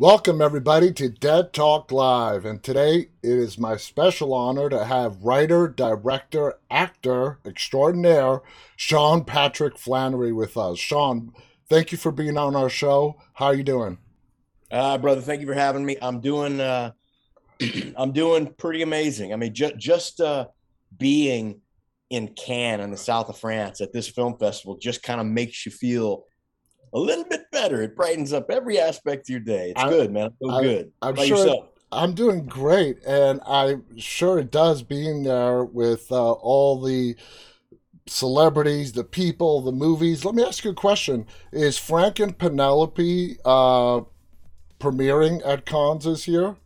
Welcome, everybody, to Dead Talk Live. And today it is my special honor to have writer, director, actor extraordinaire Sean Patrick Flanery with us. Sean, thank you for being on our show. How are you doing? Uh, brother, thank you for having me. I'm doing, uh, I'm doing pretty amazing. I mean, ju- just uh, being in Cannes in the south of France at this film festival just kind of makes you feel a little bit better. It brightens up every aspect of your day. It's I, good, man. I feel I, good. I'm sure. Yourself? I'm doing great, and I'm sure it does being there with uh, all the celebrities, the people, the movies. Let me ask you a question: Is Frank and Penelope uh, premiering at Cannes this year?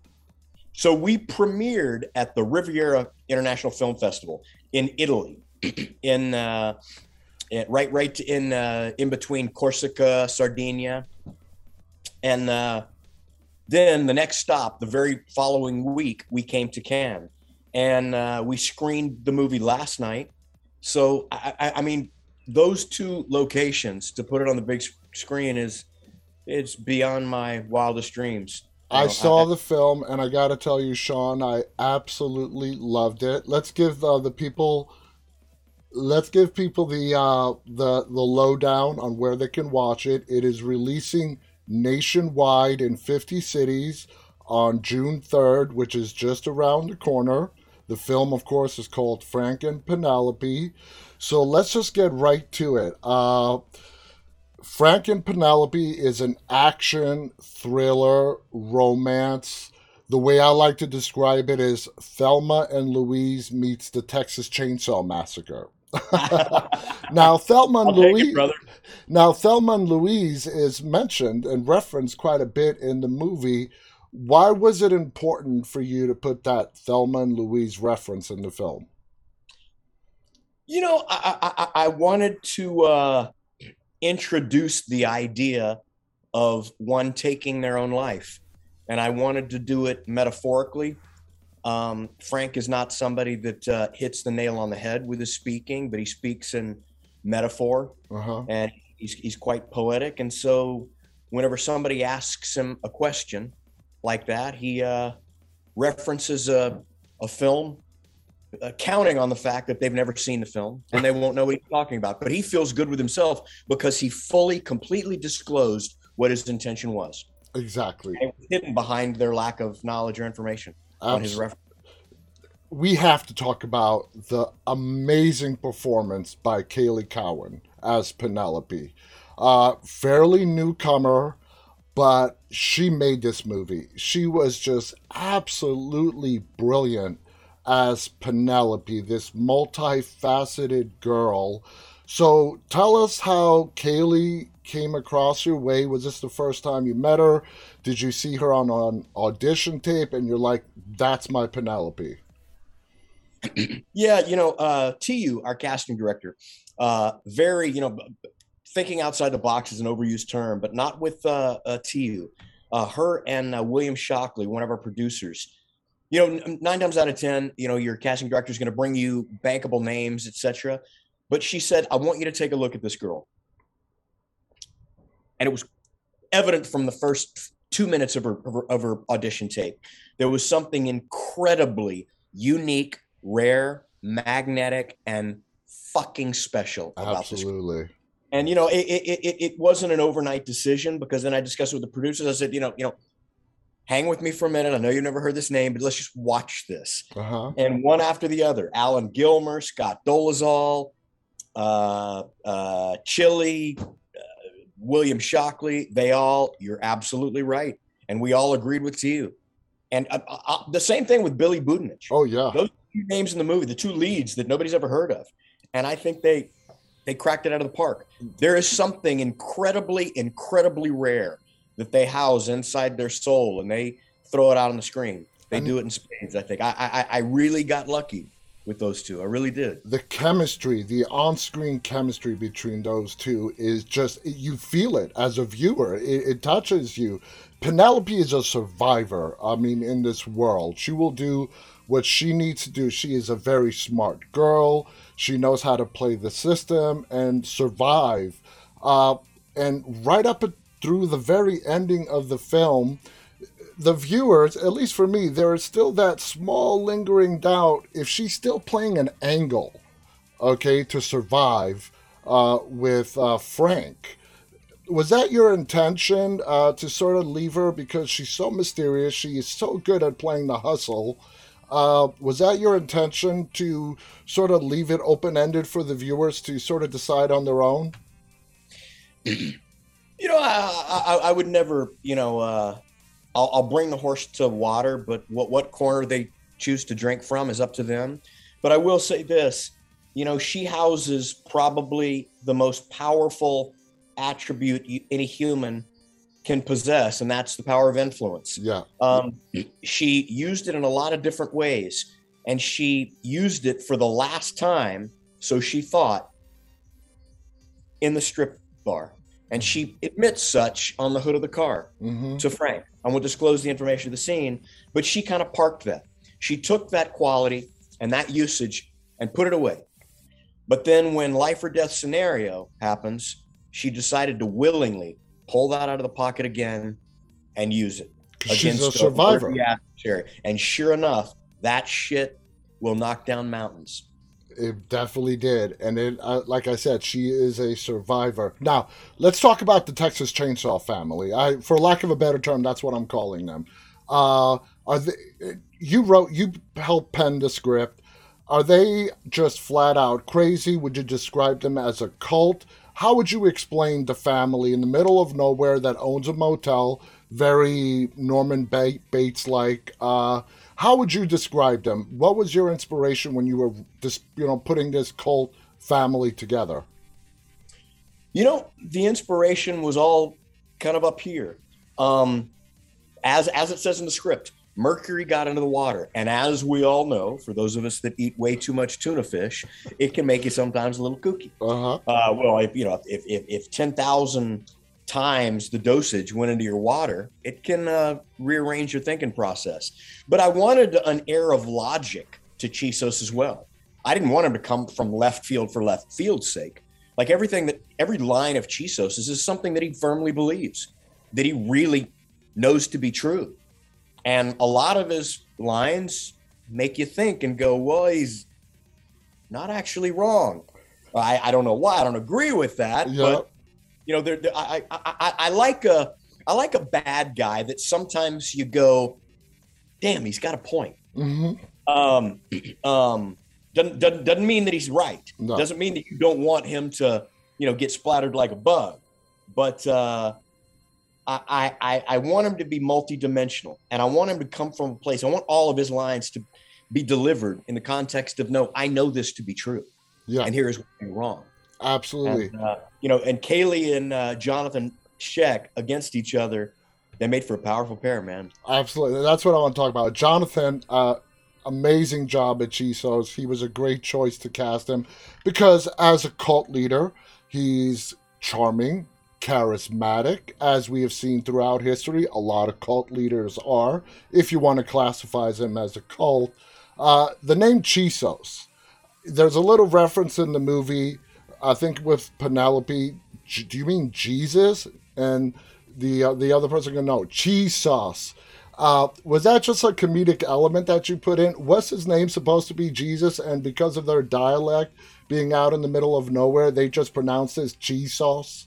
So we premiered at the Riviera International Film Festival in Italy, in uh, right right in uh, in between Corsica, Sardinia, and uh, then the next stop, the very following week, we came to Cannes, and uh, we screened the movie last night. So I, I, I mean, those two locations to put it on the big screen is it's beyond my wildest dreams. You know, I saw I, the film, and I got to tell you, Sean, I absolutely loved it. Let's give uh, the people let's give people the uh, the the lowdown on where they can watch it. It is releasing nationwide in 50 cities on June 3rd, which is just around the corner. The film, of course, is called Frank and Penelope. So let's just get right to it. Uh, Frank and Penelope is an action thriller romance. The way I like to describe it is Thelma and Louise meets the Texas Chainsaw Massacre. now Thelma and Louise. It, now Thelma and Louise is mentioned and referenced quite a bit in the movie. Why was it important for you to put that Thelma and Louise reference in the film? You know, I, I, I wanted to uh, introduce the idea of one taking their own life, and I wanted to do it metaphorically um, Frank is not somebody that uh, hits the nail on the head with his speaking, but he speaks in metaphor uh-huh. and he's, he's quite poetic. And so, whenever somebody asks him a question like that, he uh, references a, a film, uh, counting on the fact that they've never seen the film and they won't know what he's talking about. But he feels good with himself because he fully, completely disclosed what his intention was. Exactly. hidden behind their lack of knowledge or information on his reference. We have to talk about the amazing performance by Caylee Cowan as Penelope. Uh, fairly newcomer, but she made this movie. She was just absolutely brilliant as Penelope, this multifaceted girl. So tell us how Caylee came across your way? Was this the first time you met her? Did you see her on an audition tape and you're like, that's my Penelope? yeah, you know, uh, Tu, our casting director, uh, very, you know, thinking outside the box is an overused term, but not with uh, uh, Tu. Uh, her and uh, William Shockley, one of our producers, you know, nine times out of ten, you know, your casting director is going to bring you bankable names, etc. But she said, "I want you to take a look at this girl and it was evident from the first two minutes of her, of her, of her audition tape. There was something incredibly unique, rare, magnetic, and fucking special about this. Absolutely. this. And you know, it, it it it wasn't an overnight decision because then I discussed with the producers. I said, you know, you know, hang with me for a minute. I know you've never heard this name, but let's just watch this. Uh-huh. And one after the other, Alan Gilmer, Scott Dolezal, uh, uh, Chili, William Shockley, they all, you're absolutely right. And we all agreed with you. And uh, uh, uh, the same thing with Billy Budinich. Oh, yeah. Those two names in the movie, the two leads that nobody's ever heard of. And I think they they cracked it out of the park. There is something incredibly, incredibly rare that they house inside their soul and they throw it out on the screen. They do it in spades, I think. I, I I really got lucky with those two. I really did. The chemistry, the on-screen chemistry between those two is just you feel it as a viewer. It, it, touches you. Penelope is a survivor. I mean, in this world, she will do what she needs to do. She is a very smart girl. She knows how to play the system and survive. Uh, and right up through the very ending of the film, the viewers, at least for me, there is still that small lingering doubt if she's still playing an angle, okay, to survive uh, with uh, Frank. Was that your intention uh, to sort of leave her because she's so mysterious? She is so good at playing the hustle. Uh, was that your intention to sort of leave it open ended for the viewers to sort of decide on their own? You know, I, I, I would never, you know, uh, I'll, I'll bring the horse to water, but what, what corner they choose to drink from is up to them. But I will say this you know, she houses probably the most powerful attribute any human can possess, and that's the power of influence. Yeah. Um, she used it in a lot of different ways, and she used it for the last time, so she thought, in the strip bar. And she admits such on the hood of the car Mm-hmm. to Frank. I won't disclose the information of the scene, but she kind of parked that. She took that quality and that usage and put it away. But then when life or death scenario happens, she decided to willingly pull that out of the pocket again and use it. She's a survivor. adversary. And sure enough, that shit will knock down mountains. It definitely did, and it, uh, like I said, she is a survivor. Now, let's talk about the Texas Chainsaw family. I, for lack of a better term, that's what I'm calling them. Uh, are they? You wrote, you helped pen the script. Are they just flat out crazy? Would you describe them as a cult? How would you explain the family in the middle of nowhere that owns a motel, very Norman Bates like? Uh, how would you describe them? What was your inspiration when you were just, you know, putting this cult family together? You know, the inspiration was all kind of up here. Um, as as it says in the script, mercury got into the water, and as we all know, for those of us that eat way too much tuna fish, it can make you sometimes a little kooky. Uh huh. Uh, well, if you know, if if, if ten thousand times the dosage went into your water, it can uh, rearrange your thinking process. But I wanted an air of logic to Chisos as well. I didn't want him to come from left field for left field's sake. Like everything that every line of Chisos is, is something that he firmly believes, that he really knows to be true. And a lot of his lines make you think and go, well, he's not actually wrong. I, I don't know why I don't agree with that, but you know, there, there- I, I, I, I like a, I like a bad guy that sometimes you go, damn, he's got a point. hmm Um, um, doesn't, doesn't doesn't mean that he's right. No. Doesn't mean that you don't want him to, you know, get splattered like a bug. But uh, I, I I want him to be multidimensional, and I want him to come from a place. I want all of his lines to be delivered in the context of no, I know this to be true, Yeah. and here is what's wrong. Absolutely. And, uh, you know, and Caylee and uh, Johnathon Schaech against each other, they made for a powerful pair, man. Absolutely. That's what I want to talk about. Jonathan, uh, amazing job at Chisos. He was a great choice to cast him because as a cult leader, he's charming, charismatic, as we have seen throughout history. A lot of cult leaders are, if you want to classify them as a cult. Uh, the name Chisos, there's a little reference in the movie, I think with Penelope. Do you mean Jesus? And the uh, the other person going, no, cheese sauce. Uh, was that just a comedic element that you put in? Was his name supposed to be Jesus, and because of their dialect being out in the middle of nowhere, they just pronounced it cheese sauce?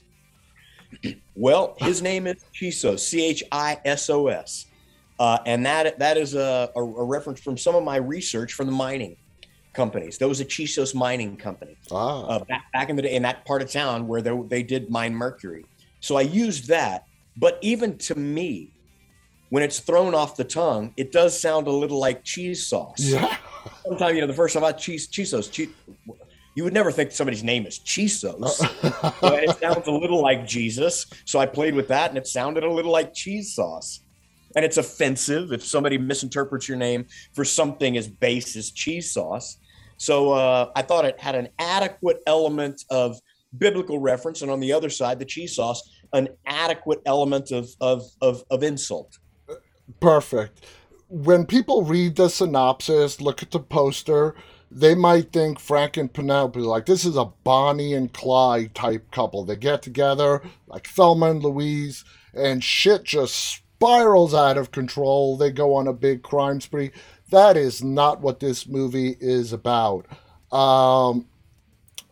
Well, his name is Chisos, C H I S O S, uh, and that that is a, a, a reference from some of my research from the mining companies. There was a Chisos mining company Ah, uh, back, back in the day in that part of town where they, they did mine mercury. So I used that, but even to me, when it's thrown off the tongue, it does sound a little like cheese sauce. yeah. Sometimes, you know, the first time I cheese Chisos, you would never think somebody's name is Chisos. but it sounds a little like Jesus. So I played with that and it sounded a little like cheese sauce. And it's offensive if somebody misinterprets your name for something as base as cheese sauce. So uh, I thought it had an adequate element of biblical reference. And on the other side, the cheese sauce, an adequate element of, of, of, of insult. Perfect. When people read the synopsis, look at the poster, they might think Frank and Penelope like this is a Bonnie and Clyde type couple. They get together like Thelma and Louise, and shit just spirals out of control. They go on a big crime spree. That is not what this movie is about. Um,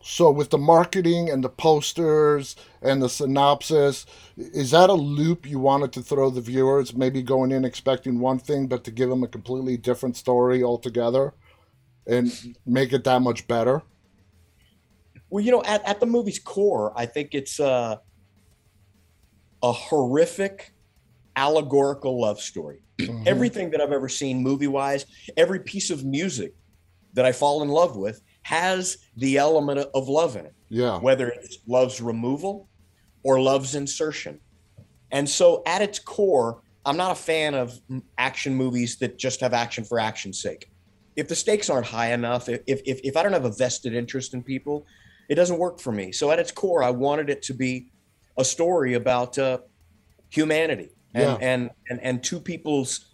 so with the marketing and the posters and the synopsis, is that a loop you wanted to throw the viewers? Maybe going in expecting one thing, but to give them a completely different story altogether, and make it that much better. Well, you know, at, at the movie's core, I think it's uh, a horrific allegorical love story. Mm-hmm. Everything that I've ever seen movie wise, every piece of music that I fall in love with has the element of love in it. Yeah. Whether it's love's removal or love's insertion. And so at its core, I'm not a fan of action movies that just have action for action's sake. If the stakes aren't high enough, if, if, if I don't have a vested interest in people, it doesn't work for me. So at its core, I wanted it to be a story about uh, humanity and, yeah. and, and, and two people's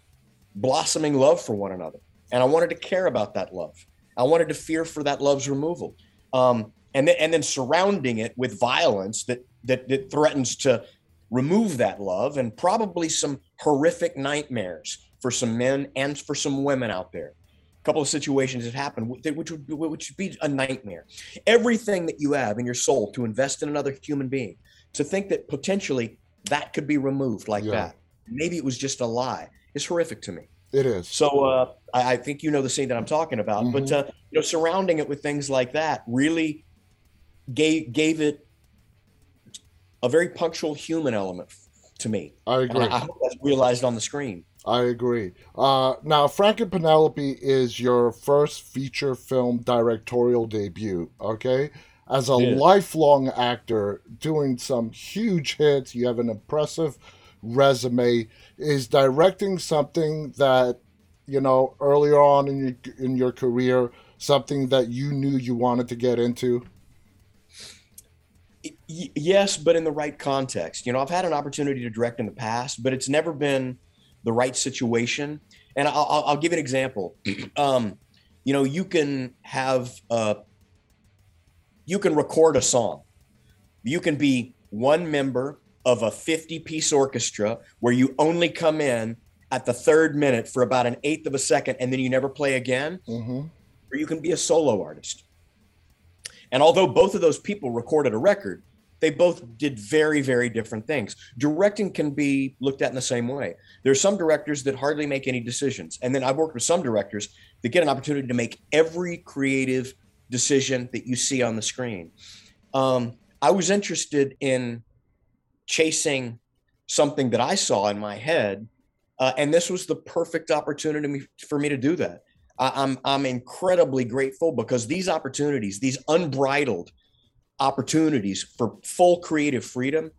blossoming love for one another. And I wanted to care about that love. I wanted to fear for that love's removal. Um, and then, and then surrounding it with violence that, that, that threatens to remove that love and probably some horrific nightmares for some men and for some women out there. A couple of situations that happened which would, which would be a nightmare. Everything that you have in your soul to invest in another human being, to think that potentially that could be removed like yeah. that. Maybe it was just a lie. It's horrific to me. It is. So uh, I, I, think you know the scene that I'm talking about. Mm-hmm. But uh, you know, surrounding it with things like that really gave gave it a very punctual human element to me. I agree. I, I hope that's realized on the screen. I agree. Uh, now, Frank and Penelope is your first feature film directorial debut. Okay, as a yeah. lifelong actor, doing some huge hits, you have an impressive resume is directing something that you know earlier on in your in your career something that you knew you wanted to get into? Yes but in the right context. You know i've had an opportunity to direct in the past but it's never been the right situation. And i'll, I'll give an example. Um, you know you can have uh, you can record a song you can be one member of a 50 piece orchestra where you only come in at the third minute for about an eighth of a second and then you never play again, mm-hmm. or you can be a solo artist. And although both of those people recorded a record, they both did very, very different things. Directing can be looked at in the same way. There are some directors that hardly make any decisions. And then I've worked with some directors that get an opportunity to make every creative decision that you see on the screen. Um, I was interested in chasing something that I saw in my head. Uh, and this was the perfect opportunity for me to do that. I, I'm I'm incredibly grateful because these opportunities, these unbridled opportunities for full creative freedom,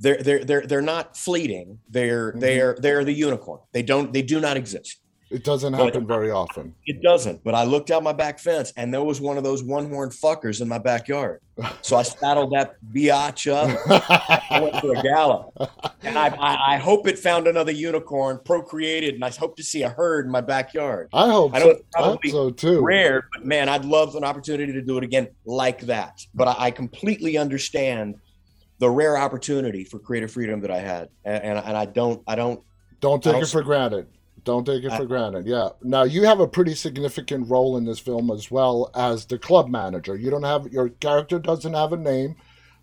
they're they're they're they're not fleeting. They're mm-hmm. they're they're the unicorn. They don't they do not exist. It doesn't happen but very often. It doesn't. But I looked out my back fence and there was one of those one horned fuckers in my backyard. So I saddled that biatch up. I went for a gallop. And I, I, I, hope it found another unicorn, procreated, and I hope to see a herd in my backyard. I hope, I so. I hope so too. Rare, but man, I'd love an opportunity to do it again like that. But I, I completely understand the rare opportunity for creative freedom that I had. And, and, and I don't, I don't, don't take don't, it for granted. Don't take it for granted. Yeah. Now you have a pretty significant role in this film as well as the club manager. You don't have your character doesn't have a name.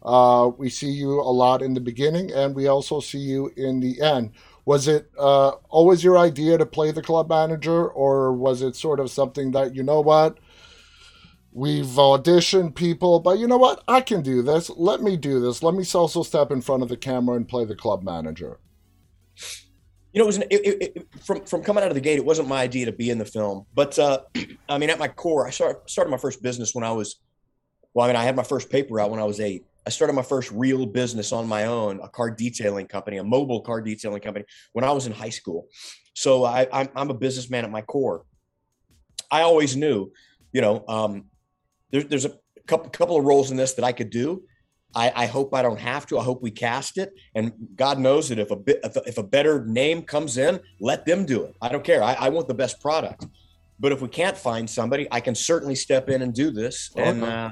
Uh, we see you a lot in the beginning, and we also see you in the end. Was it uh, always your idea to play the club manager, or was it sort of something that you know what? We've auditioned people, but you know what? I can do this. Let me do this. Let me also step in front of the camera and play the club manager you know, it was an, it, it, from from coming out of the gate. It wasn't my idea to be in the film, but uh, I mean, at my core, I started started my first business when I was. Well, I mean, I had my first paper out when I was eight. I started my first real business on my own, a car detailing company, a mobile car detailing company, when I was in high school. So I, I'm, I'm a businessman at my core. I always knew, you know, um, there, there's a couple couple of roles in this that I could do, I, I, hope I don't have to. I hope we cast it. And God knows that if a bit, if a better name comes in, let them do it. I don't care. I, I want the best product. But if we can't find somebody, I can certainly step in and do this. And uh,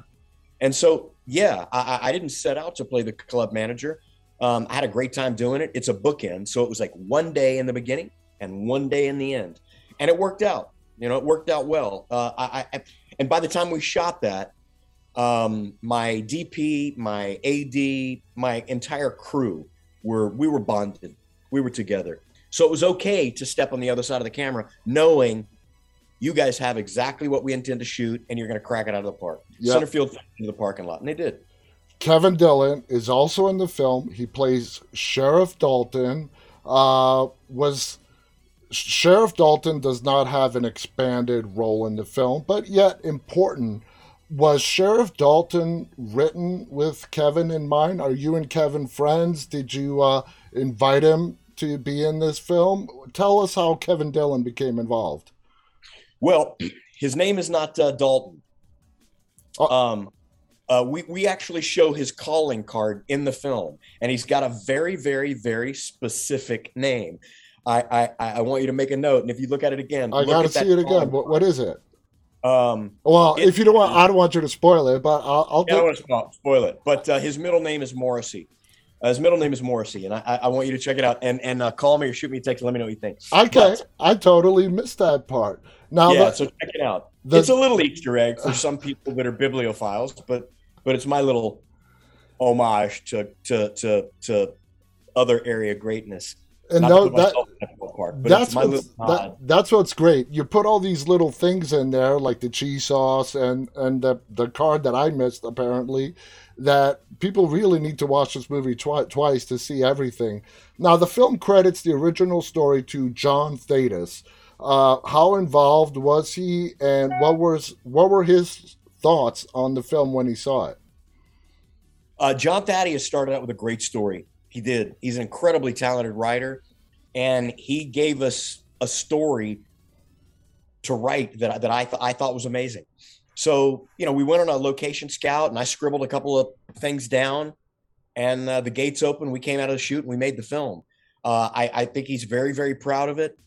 and so yeah, I, I didn't set out to play the club manager. Um, I had a great time doing it. It's a bookend, so it was like one day in the beginning and one day in the end, and it worked out. You know, it worked out well. Uh, I, I and by the time we shot that, um, my DP, my AD, my entire crew were we were bonded. We were together. So it was okay to step on the other side of the camera, knowing you guys have exactly what we intend to shoot, and you're going to crack it out of the park. Yep. Center field into the parking lot, and they did. Kevin Dillon is also in the film. He plays Sheriff Dalton. Uh, was Sheriff Dalton does not have an expanded role in the film, but yet important. Was Sheriff Dalton written with Kevin in mind? Are you and Kevin friends? Did you uh, invite him to be in this film? Tell us how Kevin Dillon became involved. Well, his name is not uh, Dalton. Oh. Um, uh, we we actually show his calling card in the film, and he's got a very, very, very specific name. I I, I want you to make a note, and if you look at it again, I got to see it again. What, what is it? Um, Well, It- if you don't want, I don't want you to spoil it, but I'll, I'll I don't do. want to spoil, it, but uh, his middle name is Morrissey. Uh, his middle name is Morrissey, and I, I I want you to check it out and and uh, call me or shoot me a text and let me know what you think. Okay, But- I totally missed that part. Now, yeah, the- so check it out. the- it's a little Easter egg for some people that are bibliophiles, but but it's my little homage to to to to other area greatness. And Not no, to put that, myself in that little part, but that's what's, that, that's what's great. You put all these little things in there, like the cheese sauce and and the the card that I missed apparently. That people really need to watch this movie twi- twice to see everything. Now, the film credits the original story to John Thaddeus. Uh, how involved was he, and what was what were his thoughts on the film when he saw it? Uh, John Thaddeus started out with a great story. He did. He's an incredibly talented writer, and he gave us a story to write that I- that I th- I thought was amazing. So you know, we went on a location scout, and I scribbled a couple of things down, and uh, the gates opened. We came out of the shoot, and we made the film. Uh, I, I think he's very very proud of it.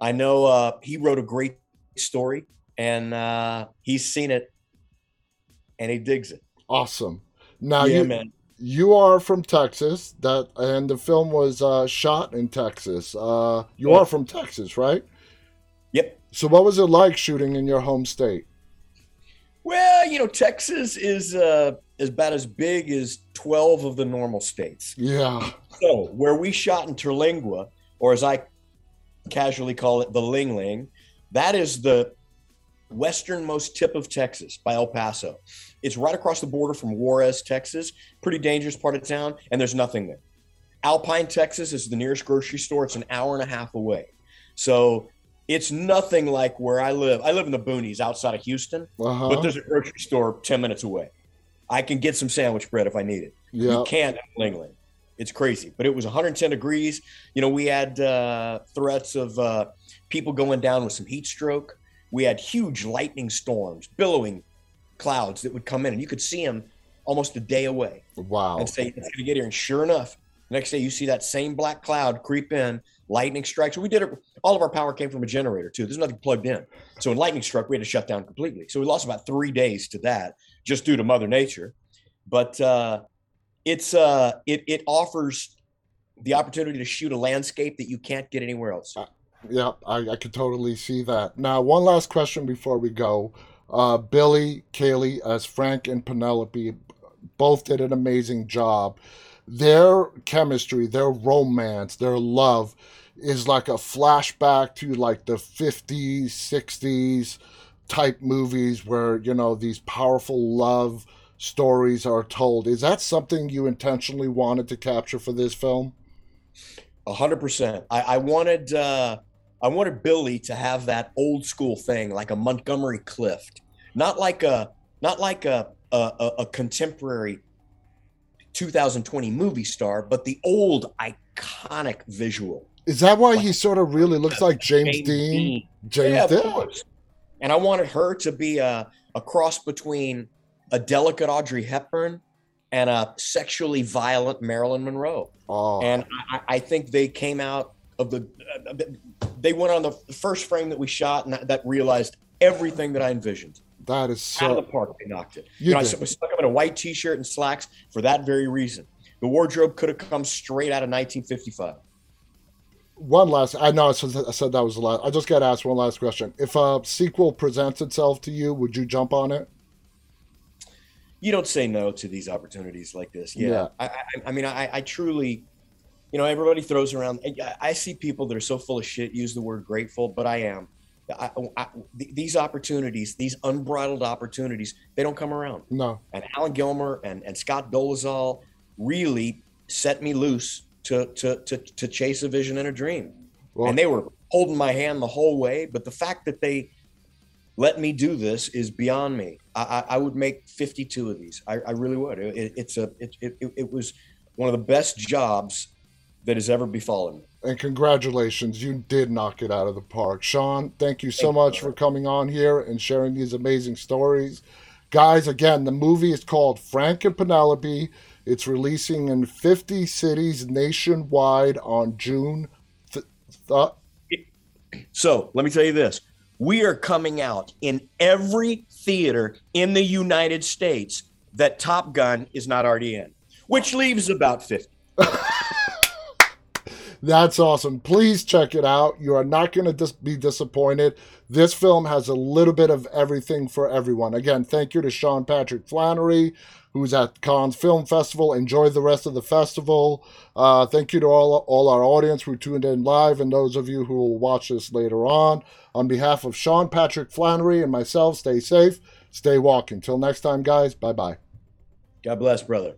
I know uh, he wrote a great story, and uh, he's seen it, and he digs it. Awesome. Now yeah, you man. You are from Texas. That and the film was uh, shot in Texas. Uh, you Yeah. are from Texas, right? Yep. So what was it like shooting in your home state? Well, you know, Texas is uh, is about as big as twelve of the normal states. Yeah. So, where we shot in Terlingua, or as I casually call it, the Ling Ling, that is the westernmost tip of Texas by El Paso. It's right across the border from Juarez, Texas. Pretty dangerous part of town, and there's nothing there. Alpine, Texas is the nearest grocery store. It's an hour and a half away. So it's nothing like where I live. I live in the boonies outside of Houston, Uh but there's a grocery store 10 minutes away. I can get some sandwich bread if I need it. Yeah. You can't in Ling. It's crazy. But it was 110 degrees. You know, we had uh, threats of uh, people going down with some heat stroke. We had huge lightning storms, billowing clouds that would come in, and you could see them almost a day away Wow. and say, it's going to get here. And sure enough, the next day you see that same black cloud creep in, lightning strikes. We did it. All of our power came from a generator, too. There's nothing plugged in. So when lightning struck, we had to shut down completely. So we lost about three days to that just due to Mother Nature. But uh, it's uh, it, it offers the opportunity to shoot a landscape that you can't get anywhere else. Yeah, I, I could totally see that. Now, one last question before we go. Uh, Billy, Caylee, as Frank and Penelope, both did an amazing job. Their chemistry, their romance, their love is like a flashback to like the 50s, 60s type movies where, you know, these powerful love stories are told. Is that something you intentionally wanted to capture for this film? A hundred percent. I, I wanted uh, I wanted Billy to have that old school thing, like a Montgomery Clift, not like a not like a a, a, contemporary 2020 movie star, but the old iconic visual. Is that why he sort of really looks like James, James Dean? Dean. James yeah, Dean. And I wanted her to be a, a cross between a delicate Audrey Hepburn and a sexually violent Marilyn Monroe. Oh, and I, I think they came out of the uh, they went on the first frame that we shot and that, that realized everything that I envisioned. that is Out of so. the park, they knocked it. You You know, I was stuck up in a white t-shirt and slacks for that very reason. The wardrobe could have come straight out of 1955. One last, I know I said, I said that was the last. I just got to ask one last question. If a sequel presents itself to you, would you jump on it? You don't say no to these opportunities like this. Yeah. Yeah. I, I, I mean, I, I truly, you know, everybody throws around. I, I see people that are so full of shit use the word grateful, but I am. I, I, these opportunities, these unbridled opportunities, they don't come around. No. And Alan Gilmer and, and Scott Dolezal really set me loose to, to, to, to chase a vision and a dream. Well, and they were holding my hand the whole way. But the fact that they let me do this is beyond me. I, I, I would make 52 of these. I, I really would. It, it's a, it, it, it was one of the best jobs that has ever befallen me. and congratulations, you did knock it out of the park. Sean, thank you so Thank you, much for coming on here and sharing these amazing stories. Guys, again, the movie is called Frank and Penelope. It's releasing in 50 cities nationwide on June. Th- th- So let me tell you this. We are coming out in every theater in the United States that Top Gun is not already in, which leaves about 50. That's awesome. Please check it out. You are not going to dis- be disappointed. This film has a little bit of everything for everyone. Again, thank you to Sean Patrick Flanery, who's at Cannes Film Festival. Enjoy the rest of the festival. Uh, thank you to all, all our audience who tuned in live and those of you who will watch this later on. On behalf of Sean Patrick Flanery and myself, stay safe, stay walking. Till next time, guys. Bye bye. God bless, brother.